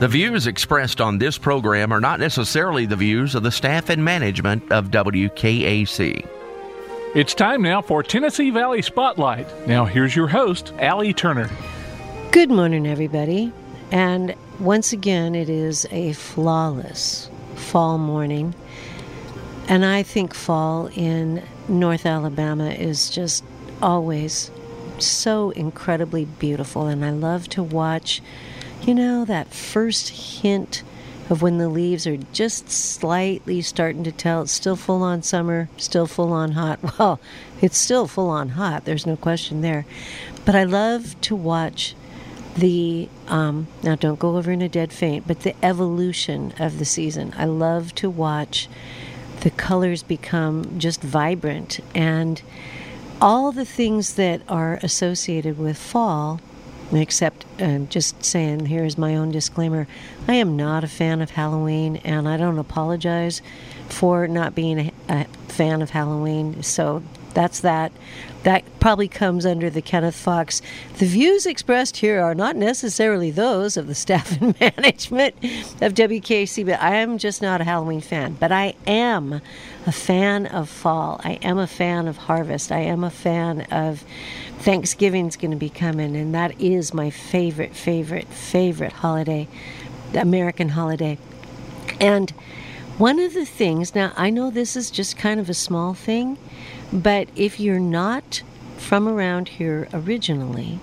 The views expressed on this program are not necessarily the views of the staff and management of WKAC. It's time now for Tennessee Valley Spotlight. Now, here's your host, Allie Turner. Good morning, everybody. And once again, it is a flawless fall morning. And I think fall in North Alabama is just always so incredibly beautiful. And I love to watch you know, that first hint of when the leaves are just slightly starting to tell it's still full on summer, still full on hot. Well, it's still full on hot, there's no question there. But I love to watch the, um, now don't go over in a dead faint, but the evolution of the season. I love to watch the colors become just vibrant and all the things that are associated with fall except uh, just saying here's my own disclaimer I am not a fan of Halloween, and I don't apologize for not being a, a fan of Halloween. So that's that. That probably comes under the Kenneth Fox. The views expressed here are not necessarily those of the staff and management of WKC, but I am just not a Halloween fan. But I am a fan of fall. I am a fan of harvest. I am a fan of Thanksgiving's going to be coming, and that is my favorite, favorite, favorite holiday, the American holiday. And one of the things, now I know this is just kind of a small thing, but if you're not from around here originally,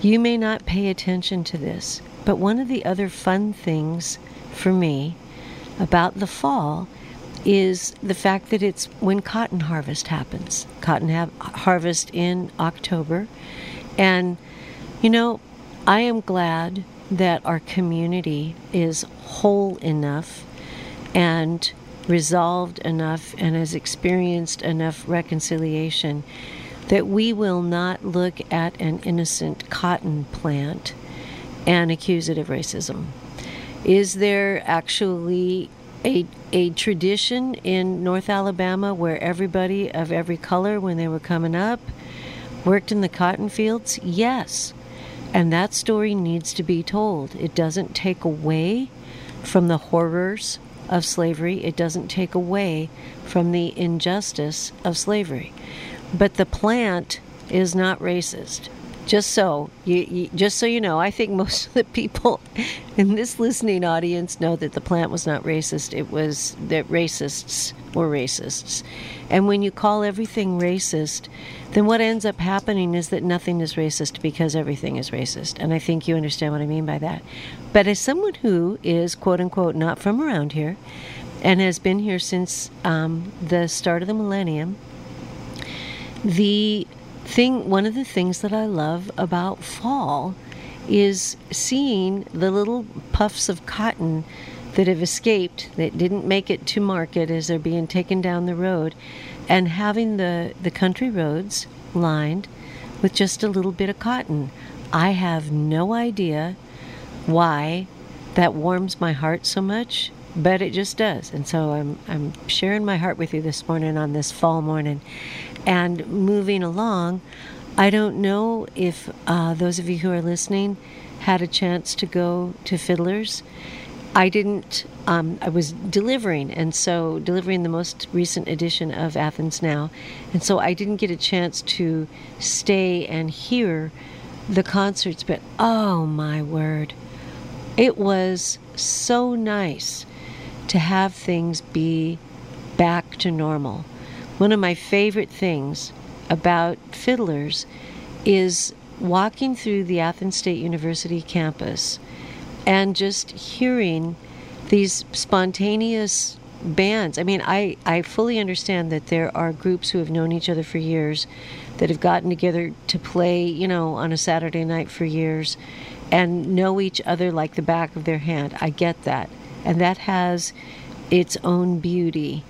you may not pay attention to this. But one of the other fun things for me about the fall is the fact that it's when cotton harvest happens. Cotton ha- harvest in October. And, you know, I am glad that our community is whole enough and resolved enough and has experienced enough reconciliation that we will not look at an innocent cotton plant and accuse it of racism. Is there actually a, a tradition in North Alabama where everybody of every color, when they were coming up, worked in the cotton fields? Yes. And that story needs to be told. It doesn't take away from the horrors of slavery, it doesn't take away from the injustice of slavery. But the plant is not racist just so you, you, just so you know, I think most of the people in this listening audience know that the plant was not racist. It was that racists were racists. And when you call everything racist, then what ends up happening is that nothing is racist because everything is racist. And I think you understand what I mean by that. But as someone who is quote unquote not from around here and has been here since um, the start of the millennium, the thing one of the things that I love about fall is seeing the little puffs of cotton that have escaped that didn't make it to market as they're being taken down the road and having the the country roads lined with just a little bit of cotton. I have no idea why that warms my heart so much, but it just does. And so I'm I'm sharing my heart with you this morning on this fall morning. And moving along, I don't know if uh, those of you who are listening had a chance to go to Fiddlers. I didn't. Um, I was delivering, and so delivering the most recent edition of Athens Now, and so I didn't get a chance to stay and hear the concerts. But oh my word, it was so nice to have things be back to normal. One of my favorite things about fiddlers is walking through the Athens State University campus and just hearing these spontaneous bands. I mean, I, I fully understand that there are groups who have known each other for years that have gotten together to play, you know, on a Saturday night for years and know each other like the back of their hand. I get that. And that has its own beauty.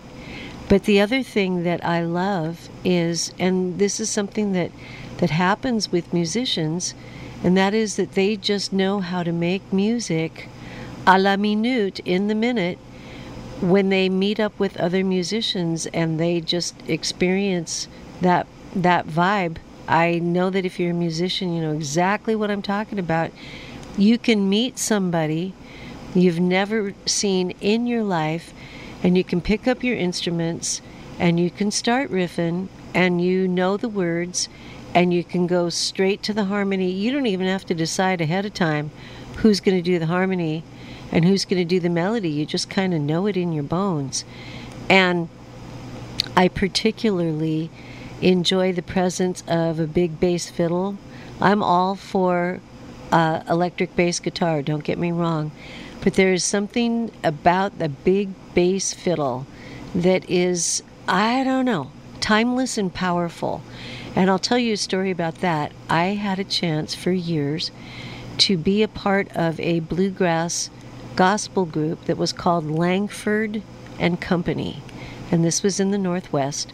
But the other thing that I love is, and this is something that, that happens with musicians, and that is that they just know how to make music a la minute in the minute when they meet up with other musicians and they just experience that that vibe. I know that if you're a musician, you know exactly what I'm talking about. You can meet somebody you've never seen in your life, and you can pick up your instruments and you can start riffing and you know the words and you can go straight to the harmony. You don't even have to decide ahead of time who's going to do the harmony and who's going to do the melody. You just kind of know it in your bones. And I particularly enjoy the presence of a big bass fiddle. I'm all for uh, electric bass guitar, don't get me wrong. But there is something about the big bass fiddle that is, I don't know, timeless and powerful. And I'll tell you a story about that. I had a chance for years to be a part of a bluegrass gospel group that was called Langford and Company. And this was in the Northwest.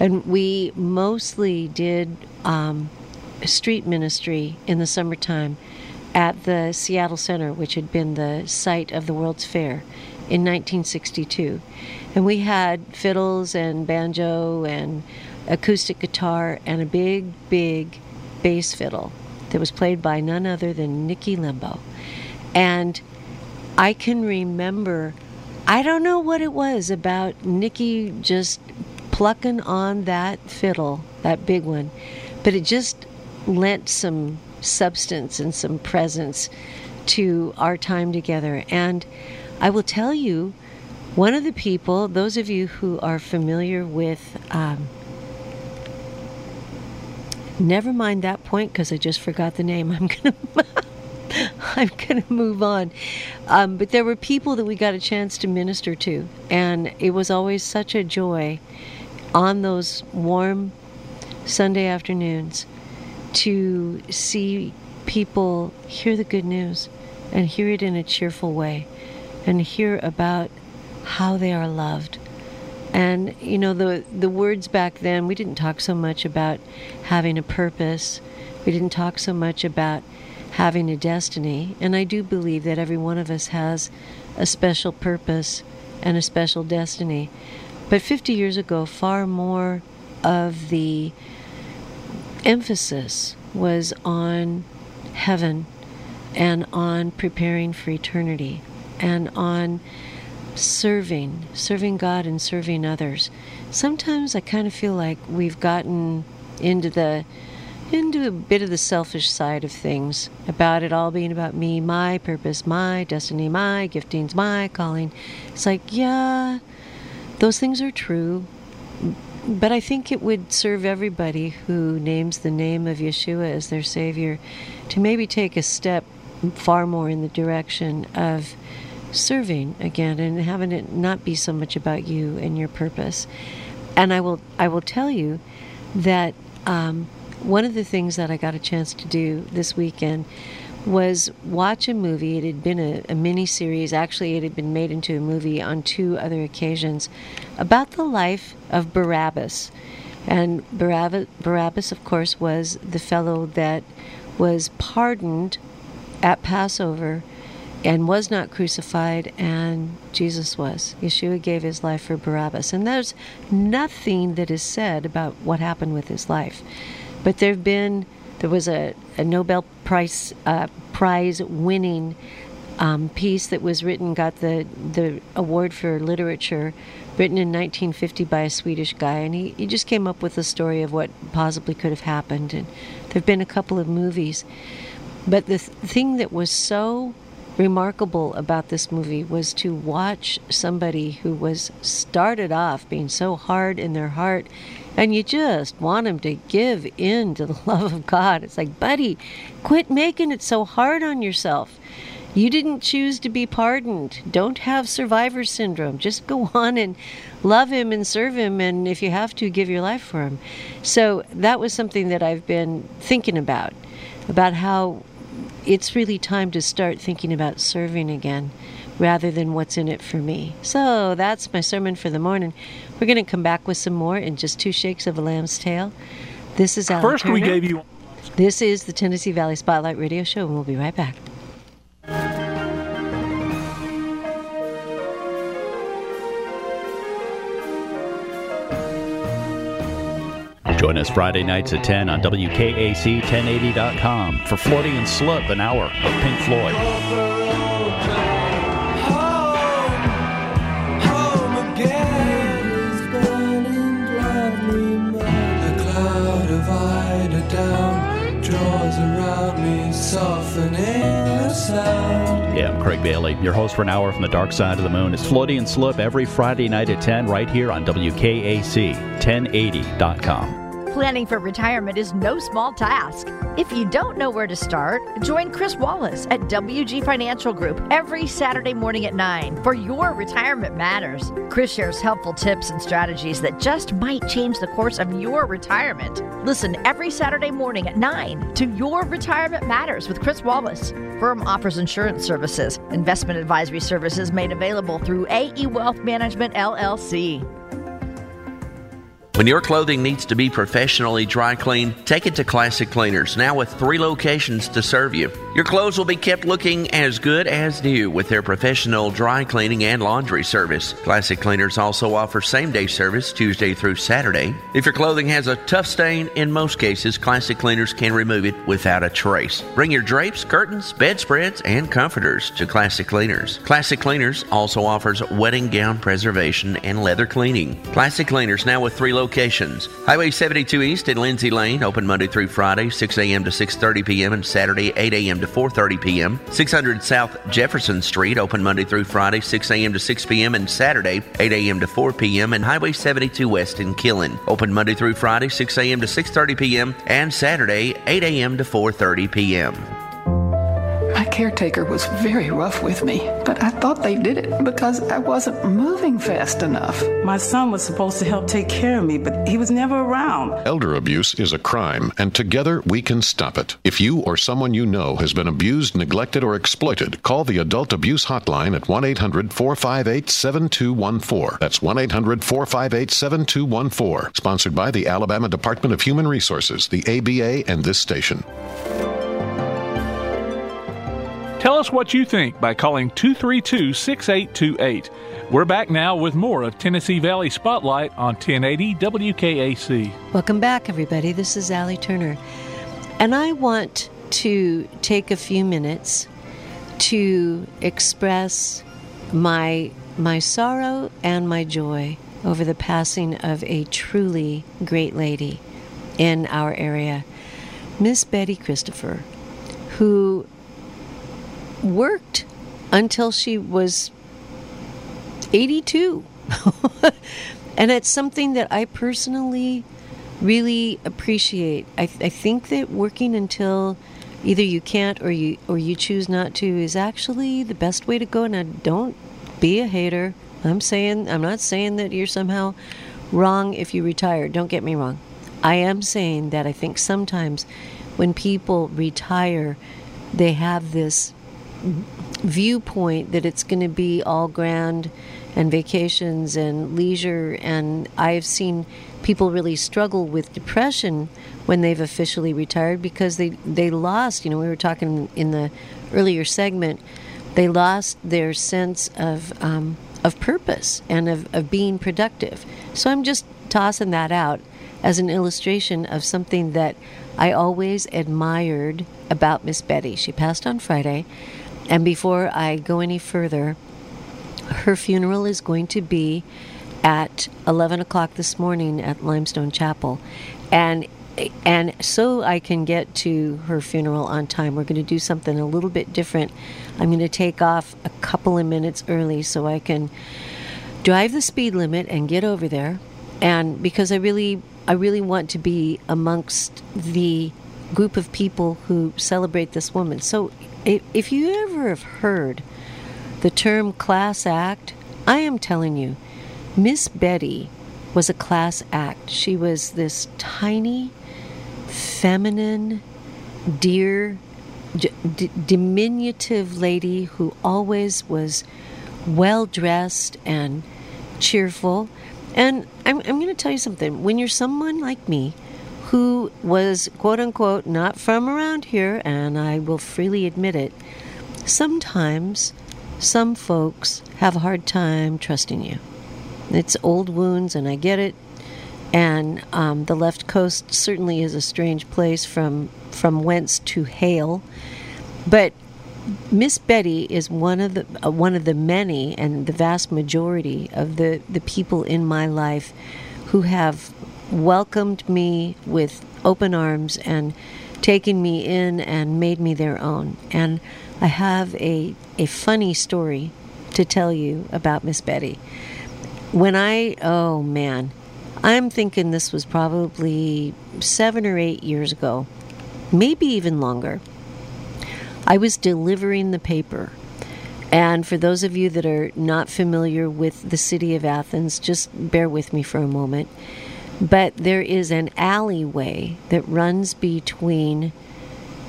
And we mostly did um, street ministry in the summertime at the Seattle Center, which had been the site of the World's Fair in 1962. And we had fiddles and banjo and acoustic guitar and a big, big bass fiddle that was played by none other than Nicky Limbo. And I can remember, I don't know what it was about Nicky just plucking on that fiddle, that big one, but it just lent some substance and some presence to our time together. And I will tell you, one of the people, those of you who are familiar with, um, never mind that point because I just forgot the name. I'm gonna, I'm gonna move on. Um, but there were people that we got a chance to minister to, and it was always such a joy on those warm Sunday afternoons to see people hear the good news and hear it in a cheerful way and hear about how they are loved. And you know the the words back then we didn't talk so much about having a purpose. We didn't talk so much about having a destiny, and I do believe that every one of us has a special purpose and a special destiny. But 50 years ago, far more of the emphasis was on heaven and on preparing for eternity and on serving, serving God and serving others. Sometimes I kind of feel like we've gotten into the into a bit of the selfish side of things about it all being about me, my purpose, my destiny, my giftings, my calling. It's like, yeah, those things are true, but I think it would serve everybody who names the name of Yeshua as their Savior to maybe take a step far more in the direction of serving again and having it not be so much about you and your purpose. And I will I will tell you that um, one of the things that I got a chance to do this weekend was watch a movie. It had been a, a mini series. Actually, it had been made into a movie on two other occasions about the life of Barabbas. And Barabbas, Barabbas, of course, was the fellow that was pardoned at Passover and was not crucified, and Jesus was. Yeshua gave his life for Barabbas. And there's nothing that is said about what happened with his life. But there have been there was a, a Nobel Prize uh, prize winning um, piece that was written, got the the award for literature, written in 1950 by a Swedish guy, and he, he just came up with a story of what possibly could have happened. And there've been a couple of movies, but the th- thing that was so remarkable about this movie was to watch somebody who was started off being so hard in their heart and you just want them to give in to the love of God. It's like, buddy, quit making it so hard on yourself. You didn't choose to be pardoned. Don't have survivor syndrome. Just go on and love him and serve him, and if you have to, give your life for him. So that was something that I've been thinking about, about how it's really time to start thinking about serving again rather than what's in it for me. So that's my sermon for the morning. We're going to come back with some more in just two shakes of a lamb's tail. This is Alan First, Turner. we gave you. This is the Tennessee Valley Spotlight Radio Show, and we'll be right back. Join us Friday nights at 10 on WKAC1080.com for Floating and Slip, an hour of Pink Floyd. Yeah, I'm Craig Bailey, your host for an hour from the dark side of the moon. It's Floating and Slip every Friday night at 10 right here on WKAC1080.com. Planning for retirement is no small task. If you don't know where to start, join Chris Wallace at WG Financial Group every Saturday morning at 9 for Your Retirement Matters. Chris shares helpful tips and strategies that just might change the course of your retirement. Listen every Saturday morning at 9 to Your Retirement Matters with Chris Wallace. Firm offers insurance services, investment advisory services made available through AE Wealth Management LLC. When your clothing needs to be professionally dry cleaned, take it to Classic Cleaners, now with three locations to serve you. Your clothes will be kept looking as good as new with their professional dry cleaning and laundry service. Classic Cleaners also offers same day service Tuesday through Saturday. If your clothing has a tough stain, in most cases, Classic Cleaners can remove it without a trace. Bring your drapes, curtains, bedspreads, and comforters to Classic Cleaners. Classic Cleaners also offers wedding gown preservation and leather cleaning. Classic Cleaners now with three locations locations. Highway 72 East in Lindsay Lane, open Monday through Friday, 6 a.m. to 6.30 p.m. and Saturday, 8 a.m. to 4.30 p.m. 600 South Jefferson Street, open Monday through Friday, 6 a.m. to 6 p.m. and Saturday, 8 a.m. to 4 p.m. and Highway 72 West in Killen, open Monday through Friday, 6 a.m. to 6.30 p.m. and Saturday, 8 a.m. to 4.30 p.m. My caretaker was very rough with me, but I thought they did it because I wasn't moving fast enough. My son was supposed to help take care of me, but he was never around. Elder abuse is a crime, and together we can stop it. If you or someone you know has been abused, neglected, or exploited, call the Adult Abuse Hotline at 1 800 458 7214. That's 1 800 458 7214. Sponsored by the Alabama Department of Human Resources, the ABA, and this station. Tell us what you think by calling 232 6828. We're back now with more of Tennessee Valley Spotlight on 1080 WKAC. Welcome back, everybody. This is Allie Turner. And I want to take a few minutes to express my, my sorrow and my joy over the passing of a truly great lady in our area, Miss Betty Christopher, who worked until she was 82. and it's something that I personally really appreciate. I, th- I think that working until either you can't or you or you choose not to is actually the best way to go. Now, don't be a hater. I'm saying I'm not saying that you're somehow wrong if you retire. Don't get me wrong. I am saying that I think sometimes when people retire, they have this viewpoint that it's going to be all grand and vacations and leisure. And I've seen people really struggle with depression when they've officially retired because they, they lost, you know, we were talking in the earlier segment, they lost their sense of, um, of purpose and of, of being productive. So I'm just tossing that out as an illustration of something that I always admired about Miss Betty. She passed on Friday. And before I go any further, her funeral is going to be at 11 o'clock this morning at Limestone Chapel. And and so I can get to her funeral on time, we're going to do something a little bit different. I'm going to take off a couple of minutes early so I can drive the speed limit and get over there. And because I really I really want to be amongst the group of people who celebrate this woman. So if you ever have heard the term class act, I am telling you, Miss Betty was a class act. She was this tiny, feminine, dear, d- diminutive lady who always was well dressed and cheerful. And I'm, I'm going to tell you something. When you're someone like me, who was quote unquote not from around here, and I will freely admit it, sometimes some folks have a hard time trusting you. It's old wounds, and I get it. And um, the left coast certainly is a strange place from from whence to hail. But Miss Betty is one of the uh, one of the many and the vast majority of the, the people in my life who have welcomed me with open arms and taken me in and made me their own. And I have a, a funny story to tell you about Miss Betty. When I, oh man, I'm thinking this was probably seven or eight years ago, maybe even longer. I was delivering the paper. And for those of you that are not familiar with the city of Athens, just bear with me for a moment. But there is an alleyway that runs between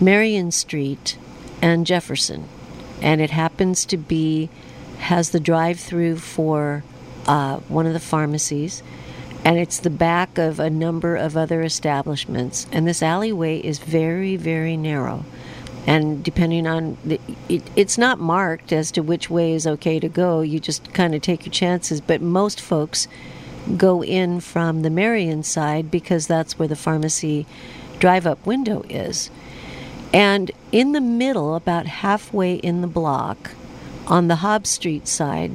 Marion Street and Jefferson. And it happens to be, has the drive through for uh, one of the pharmacies. And it's the back of a number of other establishments. And this alleyway is very, very narrow. And depending on the, it, it's not marked as to which way is okay to go. You just kind of take your chances. But most folks go in from the Marion side because that's where the pharmacy drive up window is. And in the middle, about halfway in the block, on the Hobbs Street side,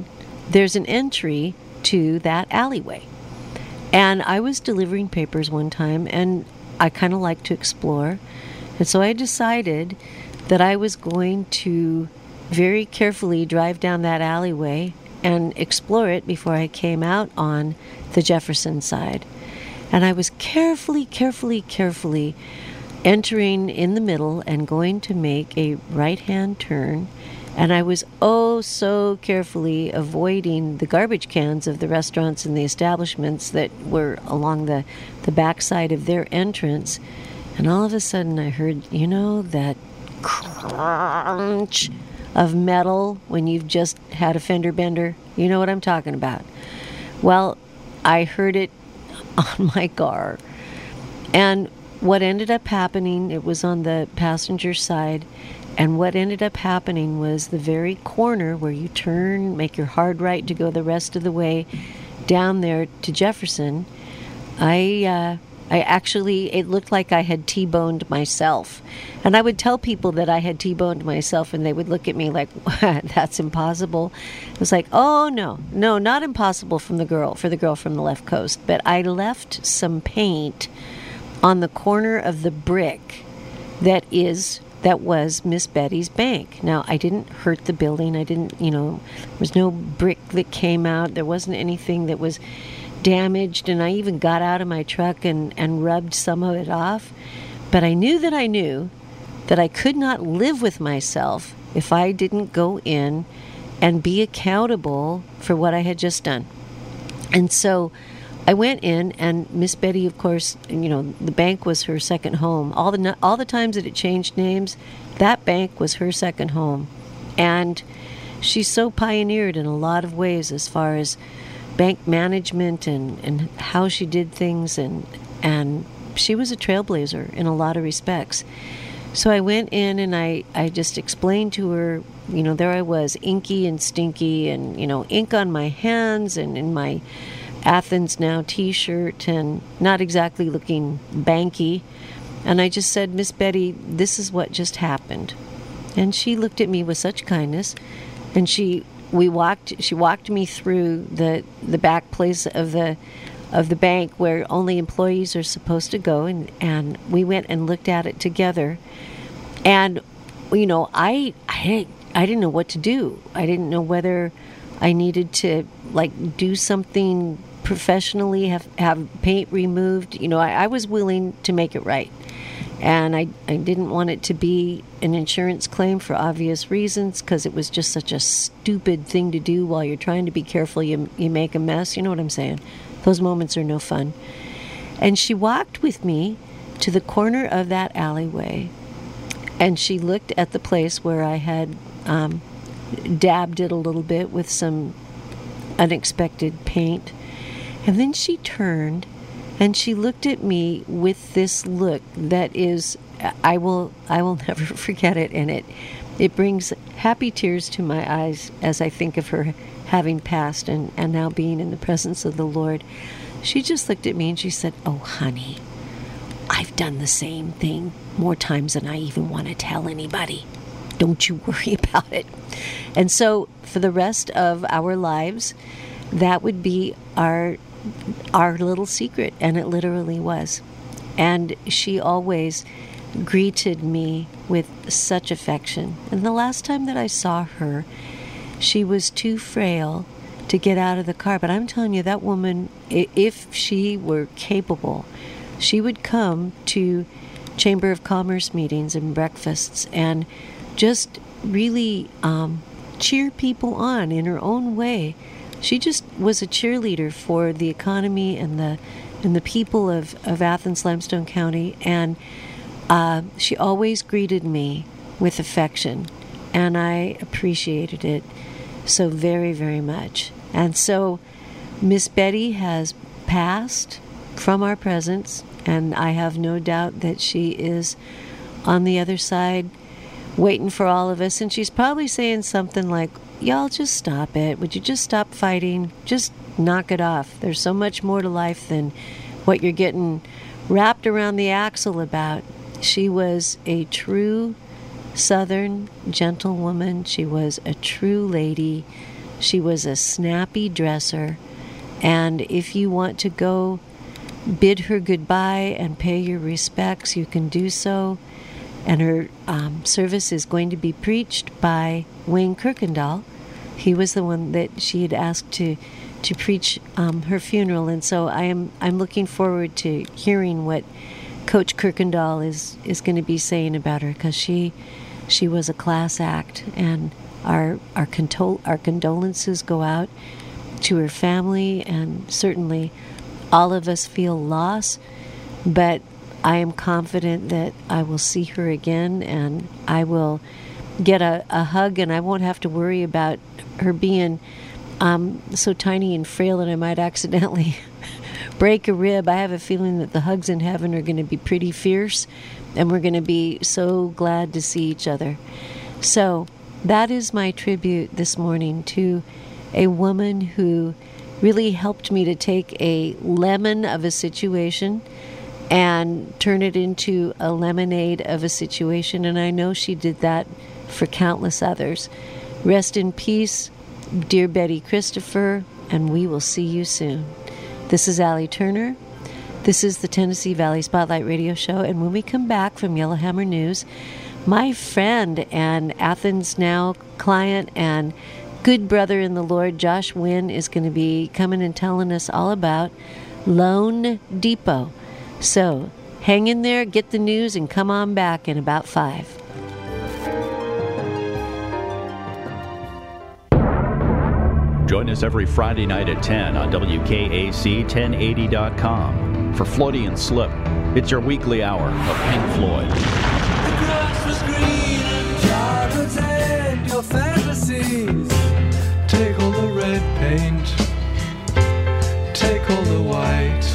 there's an entry to that alleyway. And I was delivering papers one time and I kind of like to explore. And so I decided that I was going to very carefully drive down that alleyway and explore it before I came out on the Jefferson side. And I was carefully, carefully, carefully entering in the middle and going to make a right hand turn. And I was oh so carefully avoiding the garbage cans of the restaurants and the establishments that were along the, the backside of their entrance. And all of a sudden I heard, you know, that crunch of metal when you've just had a fender bender. You know what I'm talking about. Well, I heard it on my car. And what ended up happening, it was on the passenger side, and what ended up happening was the very corner where you turn, make your hard right to go the rest of the way down there to Jefferson. I uh, I actually, it looked like I had T boned myself. And I would tell people that I had T boned myself, and they would look at me like, that's impossible. It was like, oh, no, no, not impossible from the girl, for the girl from the left coast. But I left some paint on the corner of the brick that is that was Miss Betty's bank. Now, I didn't hurt the building. I didn't, you know, there was no brick that came out. There wasn't anything that was damaged, and I even got out of my truck and, and rubbed some of it off. But I knew that I knew that I could not live with myself if I didn't go in and be accountable for what I had just done. And so I went in, and Miss Betty, of course, you know, the bank was her second home. All the all the times that it changed names, that bank was her second home, and she's so pioneered in a lot of ways as far as bank management and, and how she did things and and she was a trailblazer in a lot of respects. So I went in and I, I just explained to her, you know, there I was, inky and stinky and, you know, ink on my hands and in my Athens Now t shirt and not exactly looking banky. And I just said, Miss Betty, this is what just happened. And she looked at me with such kindness and she we walked she walked me through the the back place of the of the bank where only employees are supposed to go and and we went and looked at it together. And you know I I I didn't know what to do. I didn't know whether I needed to like do something professionally have have paint removed. You know I, I was willing to make it right and I, I didn't want it to be an insurance claim for obvious reasons because it was just such a stupid thing to do while you're trying to be careful you, you make a mess you know what i'm saying? Those moments are no fun. And she walked with me to the corner of that alleyway and she looked at the place where i had um, dabbed it a little bit with some unexpected paint. And then she turned and she looked at me with this look that is I will I will never forget it and it it brings happy tears to my eyes as I think of her having passed and, and now being in the presence of the Lord. She just looked at me and she said, Oh honey, I've done the same thing more times than I even want to tell anybody. Don't you worry about it. And so for the rest of our lives, that would be our our little secret, and it literally was. And she always greeted me with such affection. And the last time that I saw her, she was too frail to get out of the car. But I'm telling you, that woman, if she were capable, she would come to Chamber of Commerce meetings and breakfasts and just really um, cheer people on in her own way. She just was a cheerleader for the economy and the and the people of, of Athens Limestone County and uh, she always greeted me with affection and I appreciated it so very, very much. And so Miss Betty has passed from our presence, and I have no doubt that she is on the other side waiting for all of us. And she's probably saying something like, Y'all just stop it. Would you just stop fighting? Just knock it off. There's so much more to life than what you're getting wrapped around the axle about. She was a true Southern gentlewoman. She was a true lady. She was a snappy dresser. And if you want to go bid her goodbye and pay your respects, you can do so and her um, service is going to be preached by Wayne Kirkendall. He was the one that she had asked to to preach um, her funeral, and so I am I'm looking forward to hearing what Coach Kirkendall is is going to be saying about her because she she was a class act, and our our condol- our condolences go out to her family, and certainly all of us feel loss, but I am confident that I will see her again and I will get a, a hug and I won't have to worry about her being um, so tiny and frail that I might accidentally break a rib. I have a feeling that the hugs in heaven are going to be pretty fierce and we're going to be so glad to see each other. So, that is my tribute this morning to a woman who really helped me to take a lemon of a situation and turn it into a lemonade of a situation. And I know she did that for countless others. Rest in peace, dear Betty Christopher, and we will see you soon. This is Allie Turner. This is the Tennessee Valley Spotlight Radio Show. And when we come back from Yellowhammer News, my friend and Athens Now client and good brother in the Lord, Josh Wynn, is going to be coming and telling us all about Loan Depot. So hang in there, get the news, and come on back in about five. Join us every Friday night at 10 on WKAC1080.com for Floaty and Slip. It's your weekly hour of Pink Floyd. The grass was green and your fantasies. Take all the red paint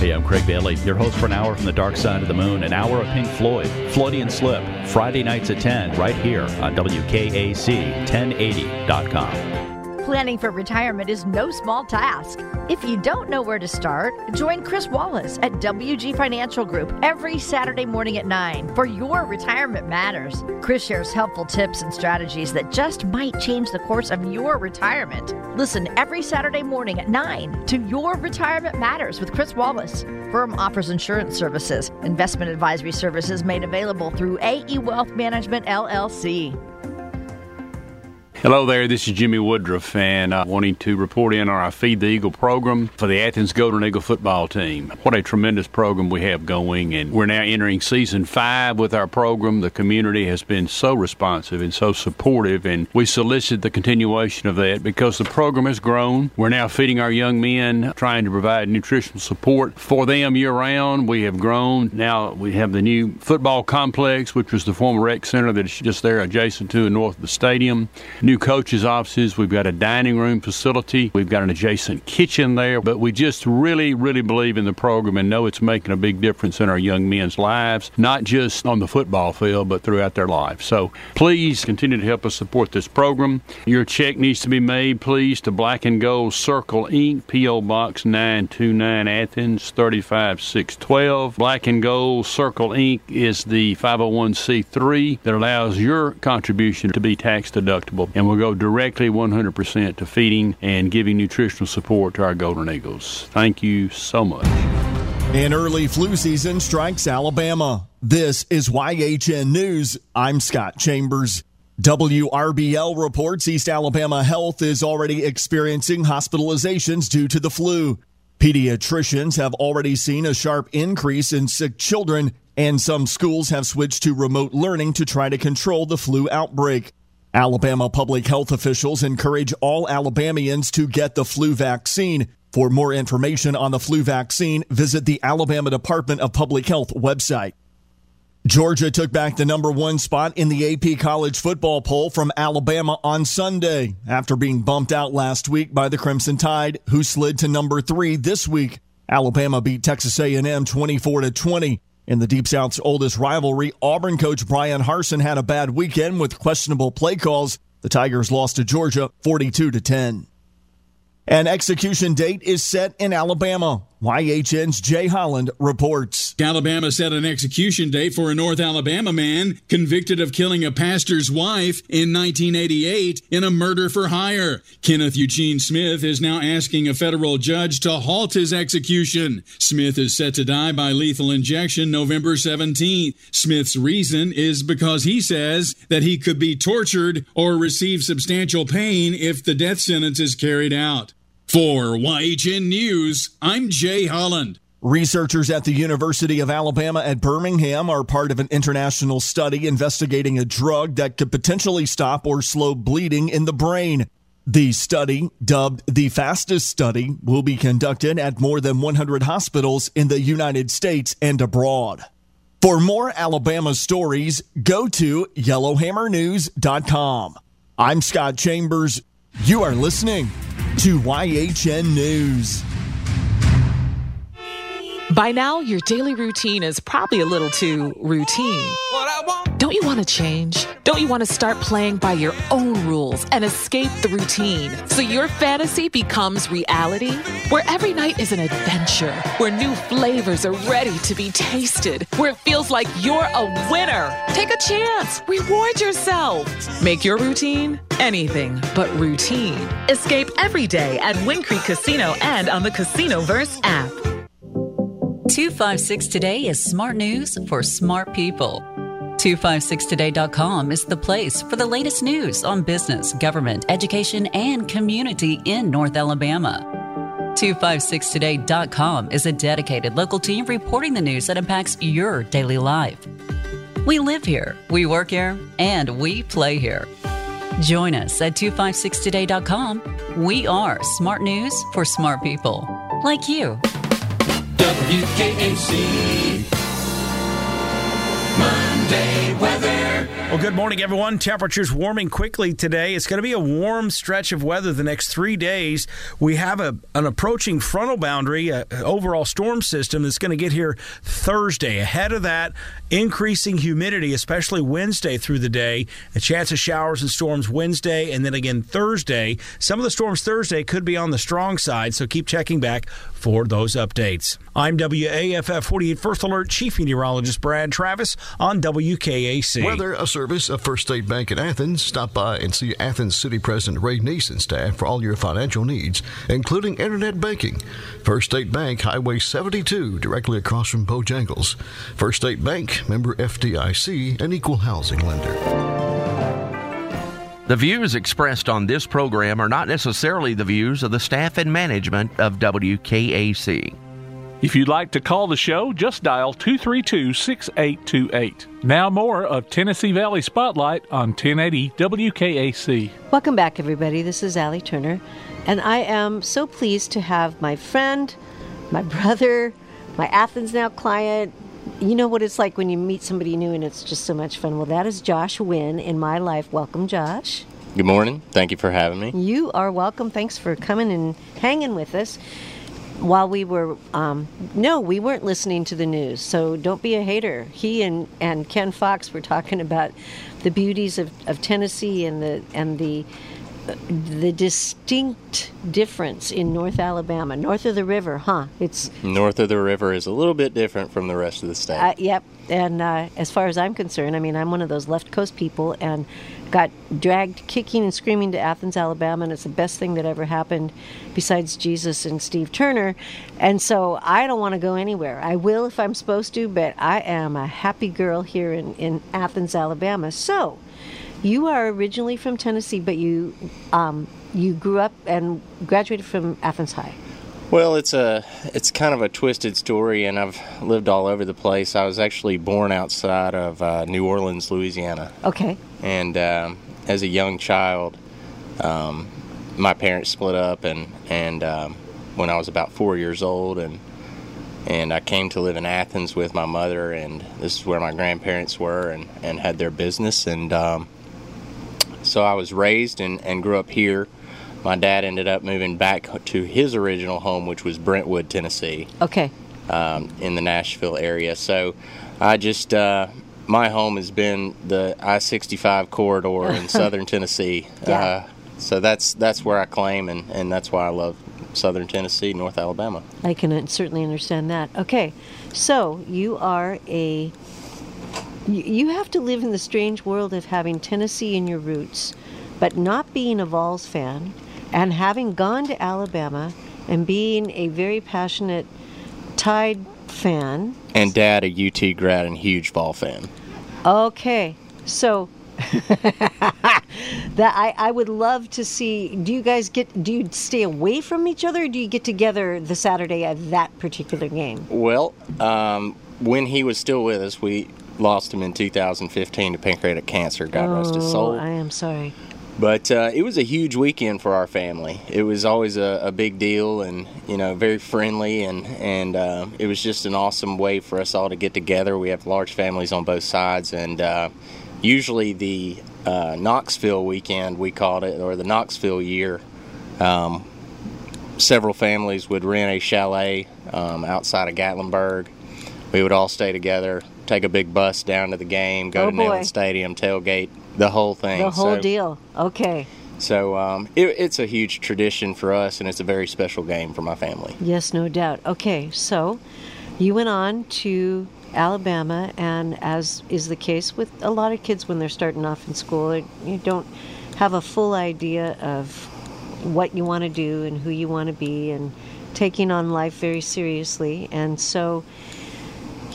Hey, I'm Craig Bailey, your host for an hour from the dark side of the moon, an hour of Pink Floyd, Floaty and Slip, Friday nights at 10, right here on WKAC1080.com. Planning for retirement is no small task. If you don't know where to start, join Chris Wallace at WG Financial Group every Saturday morning at 9 for Your Retirement Matters. Chris shares helpful tips and strategies that just might change the course of your retirement. Listen every Saturday morning at 9 to Your Retirement Matters with Chris Wallace. Firm offers insurance services, investment advisory services made available through AE Wealth Management LLC. Hello there, this is Jimmy Woodruff, and uh, wanting to report in on our Feed the Eagle program for the Athens Golden Eagle football team. What a tremendous program we have going, and we're now entering season five with our program. The community has been so responsive and so supportive, and we solicit the continuation of that because the program has grown. We're now feeding our young men, trying to provide nutritional support for them year round. We have grown. Now we have the new football complex, which was the former rec center that is just there adjacent to and north of the stadium new coaches' offices. We've got a dining room facility. We've got an adjacent kitchen there. But we just really, really believe in the program and know it's making a big difference in our young men's lives, not just on the football field, but throughout their lives. So please continue to help us support this program. Your check needs to be made, please, to Black and Gold Circle Inc., P.O. Box 929 Athens 35612. Black and Gold Circle Inc. is the 501c3 that allows your contribution to be tax deductible and will go directly 100% to feeding and giving nutritional support to our Golden Eagles. Thank you so much. An early flu season strikes Alabama. This is YHN News. I'm Scott Chambers. WRBL reports East Alabama Health is already experiencing hospitalizations due to the flu. Pediatricians have already seen a sharp increase in sick children, and some schools have switched to remote learning to try to control the flu outbreak. Alabama public health officials encourage all Alabamians to get the flu vaccine. For more information on the flu vaccine, visit the Alabama Department of Public Health website. Georgia took back the number one spot in the AP college football poll from Alabama on Sunday after being bumped out last week by the Crimson Tide, who slid to number three this week. Alabama beat Texas A&M 24 to 20. In the Deep South's oldest rivalry, Auburn coach Bryan Harsin had a bad weekend with questionable play calls. The Tigers lost to Georgia 42 to 10. An execution date is set in Alabama. YHN's Jay Holland reports. Alabama set an execution date for a North Alabama man convicted of killing a pastor's wife in 1988 in a murder for hire. Kenneth Eugene Smith is now asking a federal judge to halt his execution. Smith is set to die by lethal injection November 17th. Smith's reason is because he says that he could be tortured or receive substantial pain if the death sentence is carried out. For YHN News, I'm Jay Holland. Researchers at the University of Alabama at Birmingham are part of an international study investigating a drug that could potentially stop or slow bleeding in the brain. The study, dubbed the fastest study, will be conducted at more than 100 hospitals in the United States and abroad. For more Alabama stories, go to yellowhammernews.com. I'm Scott Chambers. You are listening to YHN News. By now, your daily routine is probably a little too routine. Don't you want to change? Don't you want to start playing by your own rules and escape the routine so your fantasy becomes reality? Where every night is an adventure, where new flavors are ready to be tasted, where it feels like you're a winner. Take a chance, reward yourself. Make your routine anything but routine. Escape every day at Wind Creek Casino and on the Casinoverse app. 256 Today is smart news for smart people. 256today.com is the place for the latest news on business, government, education, and community in North Alabama. 256today.com is a dedicated local team reporting the news that impacts your daily life. We live here, we work here, and we play here. Join us at 256today.com. We are smart news for smart people like you. WKAC. Weather. Well, good morning, everyone. Temperatures warming quickly today. It's going to be a warm stretch of weather the next three days. We have a, an approaching frontal boundary, a, a overall storm system that's going to get here Thursday. Ahead of that, increasing humidity, especially Wednesday through the day. A chance of showers and storms Wednesday, and then again Thursday. Some of the storms Thursday could be on the strong side, so keep checking back for those updates. I'm WAFF 48 First Alert Chief Meteorologist Brad Travis on WKAC. Weather, service of First State Bank in Athens. Stop by and see Athens City President Ray Neeson staff for all your financial needs, including internet banking. First State Bank, Highway 72, directly across from Bojangles. First State Bank, member FDIC, an equal housing lender. The views expressed on this program are not necessarily the views of the staff and management of WKAC. If you'd like to call the show, just dial 232 6828. Now, more of Tennessee Valley Spotlight on 1080 WKAC. Welcome back, everybody. This is Allie Turner, and I am so pleased to have my friend, my brother, my Athens Now client. You know what it's like when you meet somebody new and it's just so much fun. Well, that is Josh Wynn in my life. Welcome, Josh. Good morning. Thank you for having me. You are welcome. Thanks for coming and hanging with us while we were um, no we weren't listening to the news. So don't be a hater. He and, and ken fox were talking about the beauties of, of tennessee and the and the the distinct difference in North Alabama, north of the river, huh? It's north of the river is a little bit different from the rest of the state. Uh, yep, and uh, as far as I'm concerned, I mean, I'm one of those left coast people, and got dragged kicking and screaming to Athens, Alabama, and it's the best thing that ever happened besides Jesus and Steve Turner. And so I don't want to go anywhere. I will if I'm supposed to, but I am a happy girl here in, in Athens, Alabama. So you are originally from Tennessee, but you um, you grew up and graduated from Athens High. Well, it's a it's kind of a twisted story, and I've lived all over the place. I was actually born outside of uh, New Orleans, Louisiana. Okay. And um, as a young child, um, my parents split up, and and um, when I was about four years old, and and I came to live in Athens with my mother, and this is where my grandparents were, and and had their business, and um, so I was raised and and grew up here my dad ended up moving back to his original home, which was Brentwood, Tennessee. Okay. Um, in the Nashville area. So I just, uh, my home has been the I 65 corridor in southern Tennessee. Yeah. Uh, so that's that's where I claim, and, and that's why I love southern Tennessee, North Alabama. I can certainly understand that. Okay, so you are a. You have to live in the strange world of having Tennessee in your roots, but not being a Vols fan, and having gone to Alabama and being a very passionate Tide fan. And dad, a UT grad and huge Vol fan. Okay, so that I, I would love to see. Do you guys get? Do you stay away from each other, or do you get together the Saturday of that particular game? Well, um, when he was still with us, we lost him in 2015 to pancreatic cancer. God oh, rest his soul. I am sorry. But uh, it was a huge weekend for our family. It was always a, a big deal, and you know, very friendly, and and uh, it was just an awesome way for us all to get together. We have large families on both sides, and uh, usually the uh, Knoxville weekend we called it, or the Knoxville year. Um, several families would rent a chalet um, outside of Gatlinburg. We would all stay together, take a big bus down to the game, go Oh, to boy. Neyland Stadium, tailgate, the whole thing. The whole So- deal. Okay. so um, it, it's a huge tradition for us, and it's a very special game for my family. Yes, no doubt. Okay, so you went on to Alabama, and as is the case with a lot of kids when they're starting off in school, you don't have a full idea of what you want to do and who you want to be, and taking on life very seriously. And so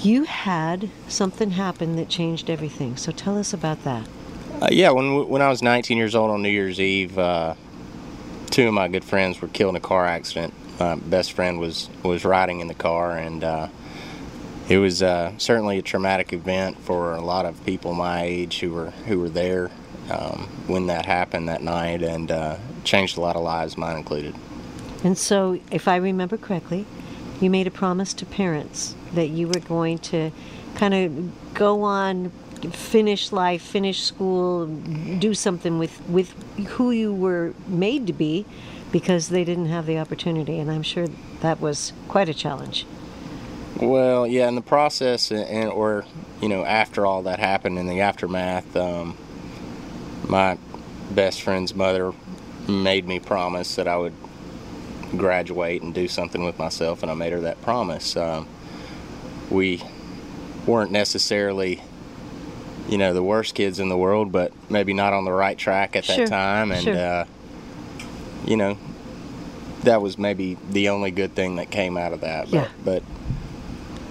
you had something happen that changed everything. So tell us about that. Uh, yeah, when when I was 19 years old on New Year's Eve, uh, two of my good friends were killed in a car accident. My best friend was was riding in the car, and uh, it was uh, certainly a traumatic event for a lot of people my age who were who were there um, when that happened that night, and uh, changed a lot of lives, mine included. And so, if I remember correctly, you made a promise to parents that you were going to kind of go on, finish life, finish school, do something with, with who you were made to be because they didn't have the opportunity. And I'm sure that was quite a challenge. Well, yeah, in the process, and or you know, after all that happened, in the aftermath, um, my best friend's mother made me promise that I would graduate and do something with myself, and I made her that promise. Um, we weren't necessarily, you know, the worst kids in the world, but maybe not on the right track at that Sure, time, and sure. uh, you know, that was maybe the only good thing that came out of that. But, Yeah. but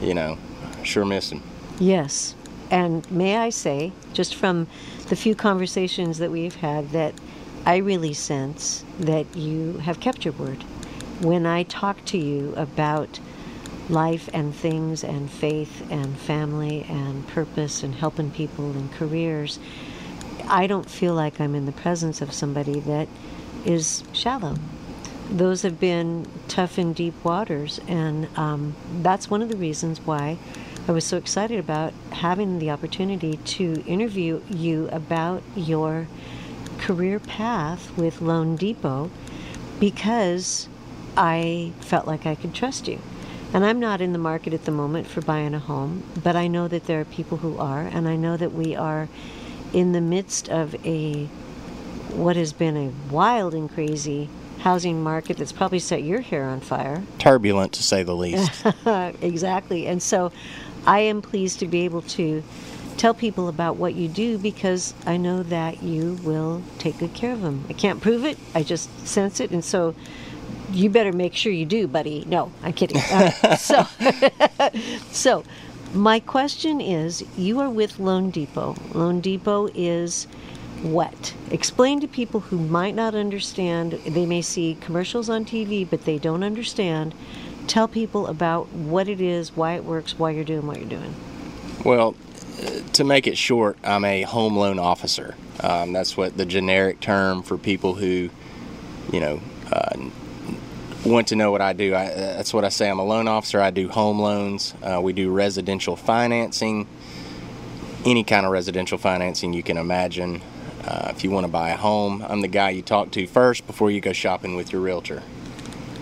you know, sure miss him. Yes. And may I say, just from the few conversations that we've had, that I really sense that you have kept your word. When I talk to you about life and things and faith and family and purpose and helping people and careers, I don't feel like I'm in the presence of somebody that is shallow. Those have been tough and deep waters, and um, that's one of the reasons why I was so excited about having the opportunity to interview you about your career path with Loan Depot because I felt like I could trust you. And I'm not in the market at the moment for buying a home, but I know that there are people who are, and I know that we are in the midst of a what has been a wild and crazy housing market that's probably set your hair on fire. Turbulent to say the least. exactly. And so I am pleased to be able to tell people about what you do because I know that you will take good care of them. I can't prove it, I just sense it. And so you better make sure you do, buddy. No, I'm kidding. Uh, so, so my question is you are with Loan Depot. Loan Depot is what? Explain to people who might not understand. They may see commercials on TV, but they don't understand. Tell people about what it is, why it works, why you're doing what you're doing. Well, to make it short, I'm a home loan officer. Um, that's what the generic term for people who, you know, uh, want to know what I do. I, that's what I say. I'm a loan officer. I do home loans. Uh, we do residential financing, any kind of residential financing you can imagine. Uh, if you want to buy a home, I'm the guy you talk to first before you go shopping with your realtor.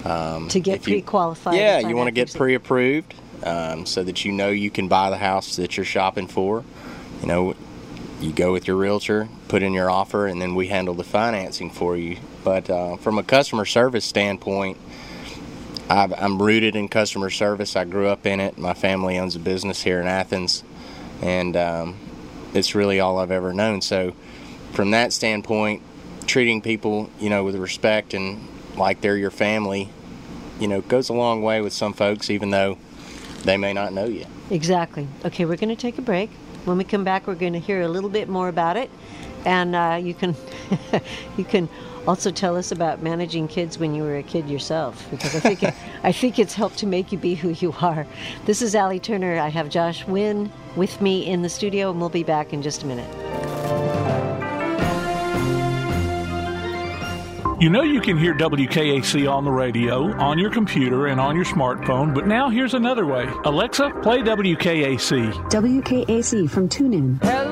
Um, to get pre-qualified. Yeah, you want to get pre-approved um, so that you know you can buy the house that you're shopping for. You know, you go with your realtor, put in your offer, and then we handle the financing for you. But uh, from a customer service standpoint, i am rooted in customer service. I grew up in it. My family owns a business here in Athens, and um, it's really all I've ever known. So, from that standpoint, treating people, you know, with respect and like they're your family, you know, goes a long way with some folks, even though they may not know you. Exactly. Okay, we're going to take a break. When we come back, we're going to hear a little bit more about it, and uh, you can you can also tell us about managing kids when you were a kid yourself, because I think it, I think it's helped to make you be who you are. This is Allie Turner. I have Josh Wynn with me in the studio, and we'll be back in just a minute. You know you can hear WKAC on the radio, on your computer, and on your smartphone, but now here's another way. Alexa, play WKAC. WKAC from TuneIn. Hello,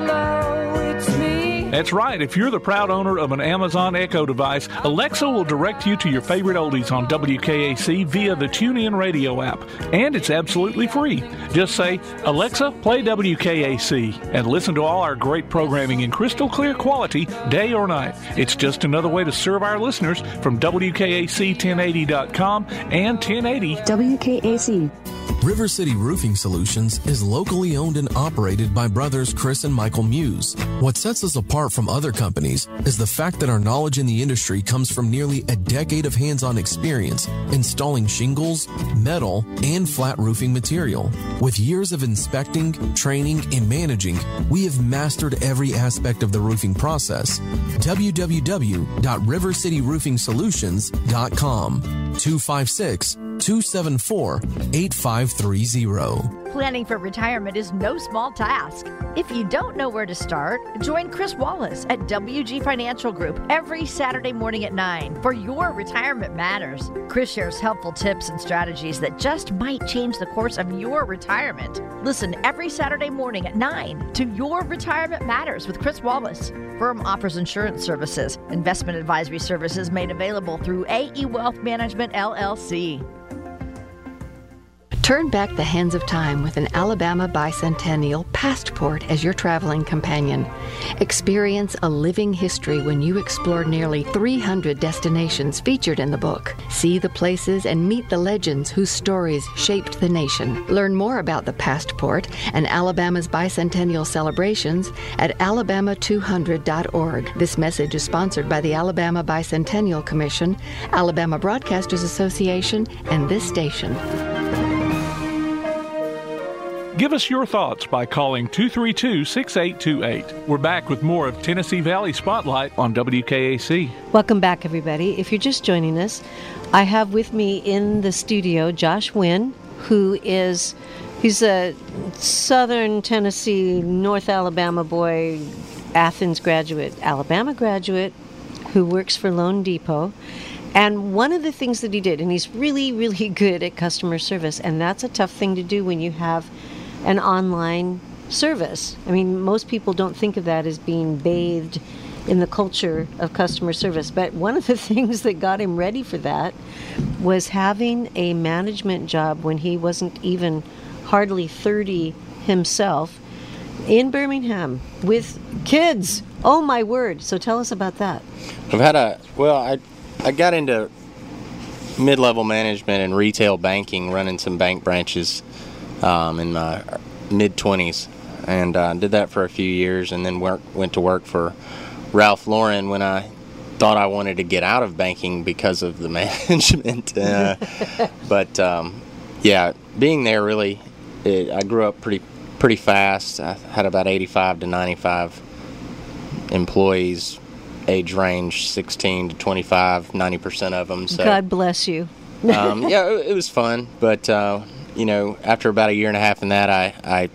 it's me. That's right. If you're the proud owner of an Amazon Echo device, Alexa will direct you to your favorite oldies on WKAC via the TuneIn radio app. And it's absolutely free. Just say, Alexa, play WKAC, and listen to all our great programming in crystal clear quality, day or night. It's just another way to serve our listeners from WKAC1080.com and 1080 WKAC. River City Roofing Solutions is locally owned and operated by brothers Chris and Michael Muse. What sets us apart from other companies is the fact that our knowledge in the industry comes from nearly a decade of hands-on experience installing shingles, metal, and flat roofing material. With years of inspecting, training, and managing, we have mastered every aspect of the roofing process. www.rivercityroofingsolutions.com 256 274 8530. Planning for retirement is no small task. If you don't know where to start, join Chris Wallace at WG Financial Group every Saturday morning at 9 for Your Retirement Matters. Chris shares helpful tips and strategies that just might change the course of your retirement. Listen every Saturday morning at 9 to Your Retirement Matters with Chris Wallace. Firm offers insurance services, investment advisory services made available through AE Wealth Management LLC. Turn back the hands of time with an Alabama Bicentennial Passport as your traveling companion. Experience a living history when you explore nearly 300 destinations featured in the book. See the places and meet the legends whose stories shaped the nation. Learn more about the Passport and Alabama's bicentennial celebrations at alabama200.org. This message is sponsored by the Alabama Bicentennial Commission, Alabama Broadcasters Association, and this station. Give us your thoughts by calling 232 6828. We're back with more of Tennessee Valley Spotlight on WKAC. Welcome back, everybody. If you're just joining us, I have with me in the studio Josh Wynn, who is he's a Southern Tennessee, North Alabama boy, Athens graduate, Alabama graduate, who works for Loan Depot. And one of the things that he did, and he's really, really good at customer service, and that's a tough thing to do when you have an online service. I mean, most people don't think of that as being bathed in the culture of customer service. But one of the things that got him ready for that was having a management job when he wasn't even hardly 30 himself in Birmingham with kids. Oh my word. So tell us about that. I've had a well, I I got into mid-level management and retail banking running some bank branches um, in my mid 20s. and uh, did that for a few years, and then work, went to work for Ralph Lauren when I thought I wanted to get out of banking because of the management. Uh, but um, yeah, being there really, it, I grew up pretty pretty fast. I had about 85 to 95 employees, age range 16 to 25, 90 percent of them. So God bless you. um, yeah, it, it, was fun, but uh, you know, after about a year and a half in that, I, I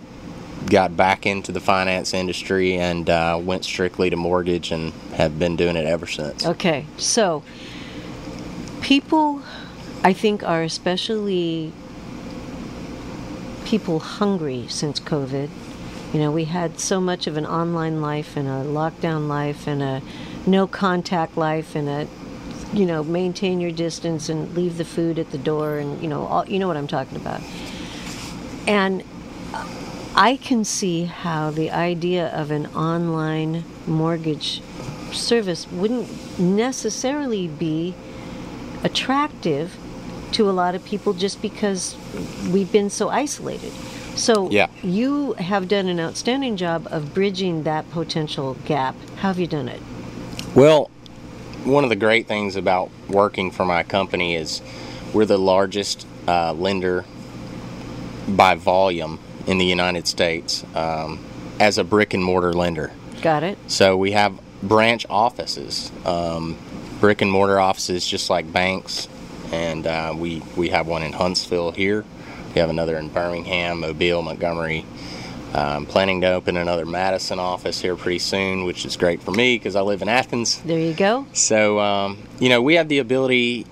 got back into the finance industry and uh, went strictly to mortgage and have been doing it ever since. Okay, so people, I think, are especially people hungry since COVID. You know, we had so much of an online life and a lockdown life and a no contact life and a you know maintain your distance and leave the food at the door and you know all, you know what I'm talking about. And I can see how the idea of an online mortgage service wouldn't necessarily be attractive to a lot of people just because we've been so isolated. So yeah. you have done an outstanding job of bridging that potential gap. How have you done it? Well, one of the great things about working for my company is we're the largest uh, lender by volume in the United States um, as a brick and mortar lender. Got it. So we have branch offices, um, brick and mortar offices, just like banks, and uh, we we have one in Huntsville here. We have another in Birmingham, Mobile, Montgomery. Um, planning to open another Madison office here pretty soon, which is great for me because I live in Athens. There you go. So, um, you know, we have the ability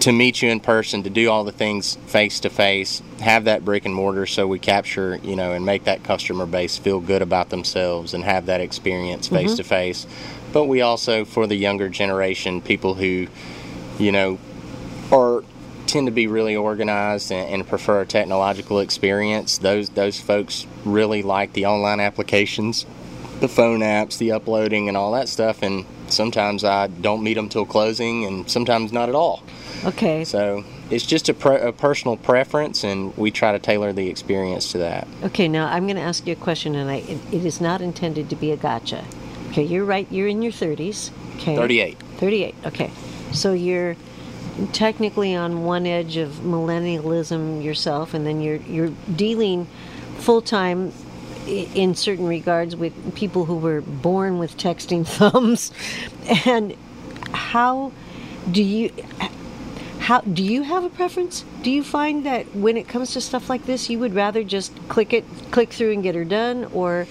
to meet you in person, to do all the things face to face, have that brick and mortar so we capture, you know, and make that customer base feel good about themselves and have that experience face to face. But we also, for the younger generation, people who, you know, are tend to be really organized and, and, prefer a technological experience. Those those folks really like the online applications, the phone apps, the uploading, and all that stuff. And sometimes I don't meet them till closing, and sometimes not at all. Okay. So it's just a, pre- a, personal preference, and we try to tailor the experience to that. Okay. Now I'm going to ask you a question, and I, it, it is not intended to be a gotcha. Okay, you're right. You're in your 30s. Okay. 38. 38. Okay. So you're technically on one edge of millennialism yourself, and then you're you're dealing full time in certain regards with people who were born with texting thumbs. And how do you how do you have a preference? Do you find that when it comes to stuff like this you would rather just click it click through and get her done or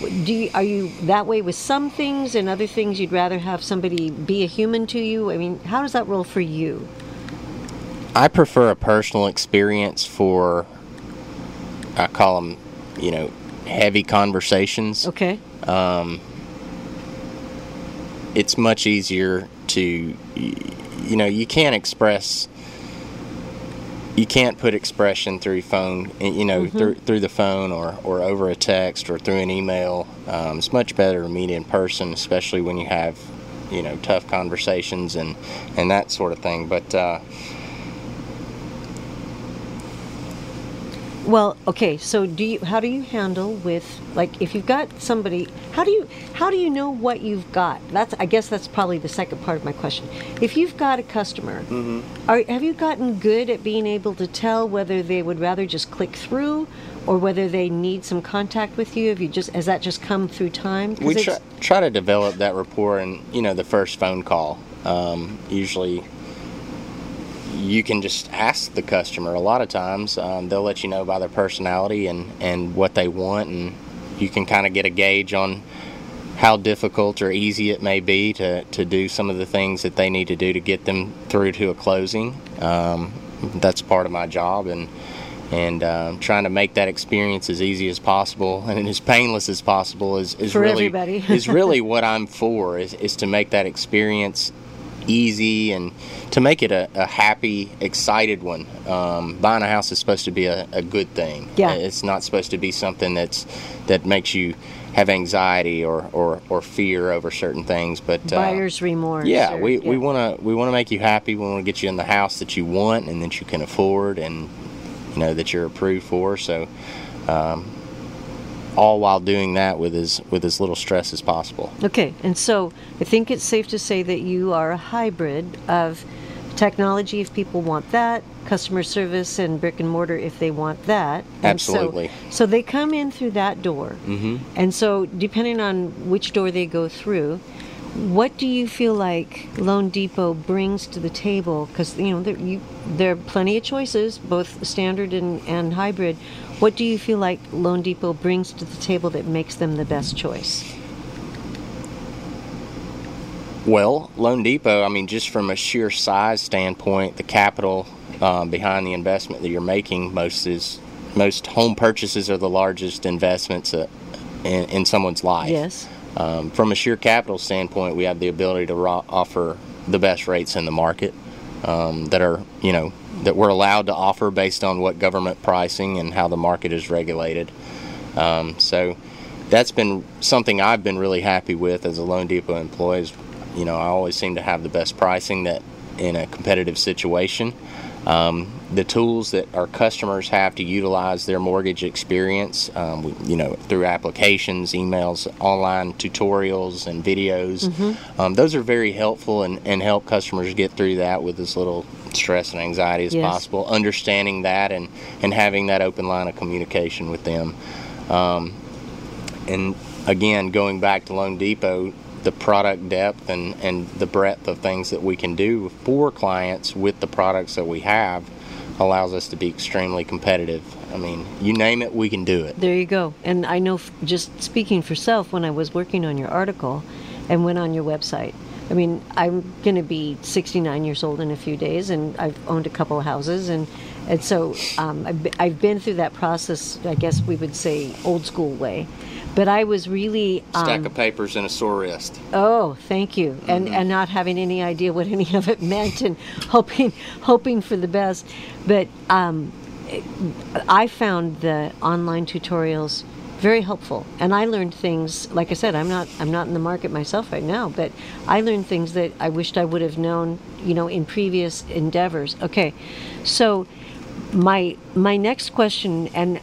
do you, are you that way with some things and other things you'd rather have somebody be a human to you? I mean, how does that roll for you? I prefer a personal experience for I call them, you know, heavy conversations. Okay. Um, it's much easier to, you know, you can't express you can't put expression through phone, you know, mm-hmm. through through the phone or, or over a text or through an email. Um, it's much better to meet in person, especially when you have, you know, tough conversations and and that sort of thing. But uh, Well, okay. So, do you? How do you handle with like if you've got somebody? How do you? How do you know what you've got? That's. I guess that's probably the second part of my question. If you've got a customer, mm-hmm. are, have you gotten good at being able to tell whether they would rather just click through, or whether they need some contact with you? Have you just has that just come through time? We try, try to develop that rapport, and you know, the first phone call. Um, usually you can just ask the customer. A lot of times, um, they'll let you know by their personality and, and what they want, and you can kind of get a gauge on how difficult or easy it may be to, to do some of the things that they need to do to get them through to a closing. Um, that's part of my job, and and uh, trying to make that experience as easy as possible and as painless as possible is, is for really is really what I'm for is, is to make that experience easy and to make it a, a happy, excited one. Um, buying a house is supposed to be a, a, good thing. Yeah. It's not supposed to be something that's that makes you have anxiety or, or, or fear over certain things. But uh, buyer's remorse. Yeah, or, we, yeah. we want to we want to make you happy. We want to get you in the house that you want and that you can afford and you know that you're approved for. So. Um, all while doing that with as with as little stress as possible. Okay, and so I think it's safe to say that you are a hybrid of technology if people want that, customer service and brick and mortar if they want that. And Absolutely. So, so they come in through that door. Mm-hmm. And so, depending on which door they go through, what do you feel like Loan Depot brings to the table? Because you know there, you, there are plenty of choices, both standard and, and hybrid. What do you feel like Loan Depot brings to the table that makes them the best choice? Well, Loan Depot, I mean, just from a sheer size standpoint, the capital um, behind the investment that you're making, most is most home purchases are the largest investments uh, in, in someone's life. Yes. Um, from a sheer capital standpoint, we have the ability to ro- offer the best rates in the market um, that are, you know, that we're allowed to offer based on what government pricing and how the market is regulated. Um, so that's been something I've been really happy with as a Loan Depot employee. Is, you know, I always seem to have the best pricing that in a competitive situation. Um, the tools that our customers have to utilize their mortgage experience, um, you know, through applications, emails, online tutorials, and videos, Mm-hmm. um, those are very helpful and, and help customers get through that with as little stress and anxiety as Yes. possible. Understanding that and, and having that open line of communication with them. Um, and again, going back to Loan Depot, the product depth and, and the breadth of things that we can do for clients with the products that we have allows us to be extremely competitive. I mean, you name it, we can do it. There you go. And I know, f- just speaking for self, when I was working on your article and went on your website, I mean, I'm going to be 69 years old in a few days, and I've owned a couple of houses, and and so um, I've, I've been through that process. I guess we would say old school way, but I was really Stack um, of papers and a sore wrist. Oh, thank you. And Mhm. and not having any idea what any of it meant and hoping hoping for the best. But um, I found the online tutorials very helpful. And I learned things like I said I'm not I'm not in the market myself right now but I learned things that I wished I would have known you know in previous endeavors. Okay so my my next question and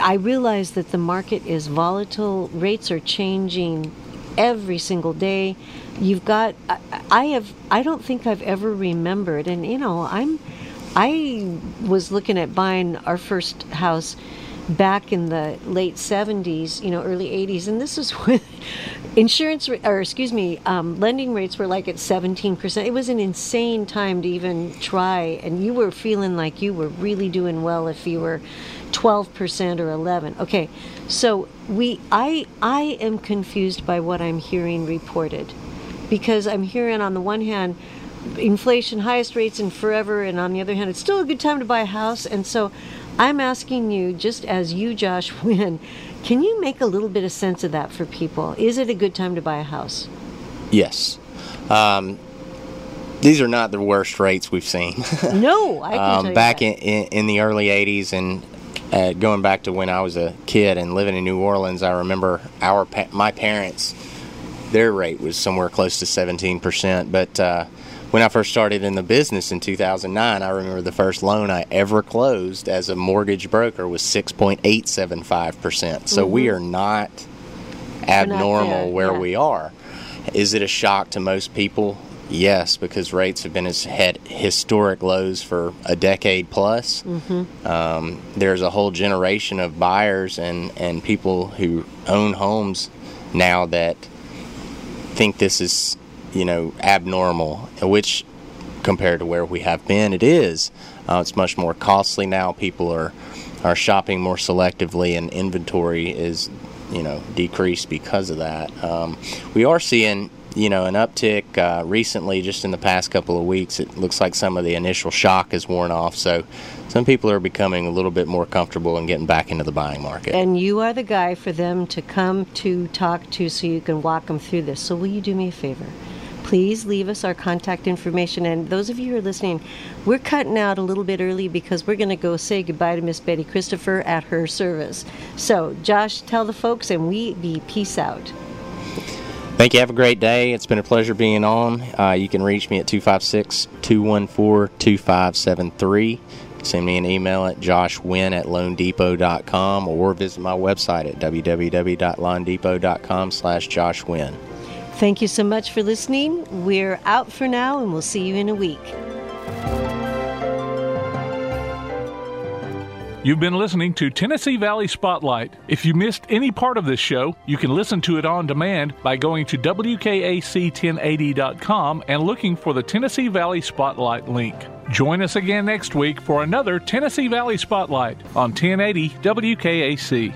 I realize that the market is volatile rates are changing every single day. You've got I, I have I don't think I've ever remembered and you know I'm I was looking at buying our first house back in the late 70s, you know, early 80s, and this is when insurance, or excuse me, um, lending rates were like at 17%. It was an insane time to even try, and you were feeling like you were really doing well if you were 12% or 11. Okay, so we, I, I am confused by what I'm hearing reported because I'm hearing on the one hand inflation highest rates in forever and on the other hand it's still a good time to buy a house and so I'm asking you just as you Josh Wynn can you make a little bit of sense of that for people is it a good time to buy a house Yes. Um, these are not the worst rates we've seen. no I can tell um, you back in, in, in the early 80s and uh, going back to when I was a kid and living in New Orleans, I remember our pa- my parents, their rate was somewhere close to 17%. But uh, when I first started in the business in 2009, I remember the first loan I ever closed as a mortgage broker was 6.875%. So we Mhm. are not abnormal where yeah. we are. Is it a shock to most people? Yes, because rates have been as had historic lows for a decade plus. Mhm. Um, there's a whole generation of buyers and, and people who own homes now that think this is, you know, abnormal, which compared to where we have been, it is. Uh, it's much more costly now. People are are shopping more selectively, and inventory is, you know, decreased because of that. Um, we are seeing, you know, an uptick uh, recently, just in the past couple of weeks. It looks like some of the initial shock has worn off, so some people are becoming a little bit more comfortable and getting back into the buying market. and you are the guy for them to come to talk to so you can walk them through this so will you do me a favor please leave us our contact information and those of you who are listening we're cutting out a little bit early because we're going to go say goodbye to miss betty christopher at her service so josh tell the folks and we be peace out Thank you. Have a great day. It's been a pleasure being on. Uh, you can reach me at 256 214 2573. send me an email at joshwin at loandepot.com or visit my website at www.loandepot.com slash joshwin. Thank you so much for listening. We're out for now, and we'll see you in a week. You've been listening to Tennessee Valley Spotlight. If you missed any part of this show, you can listen to it on demand by going to WKAC1080.com and looking for the Tennessee Valley Spotlight link. Join us again next week for another Tennessee Valley Spotlight on 1080 WKAC.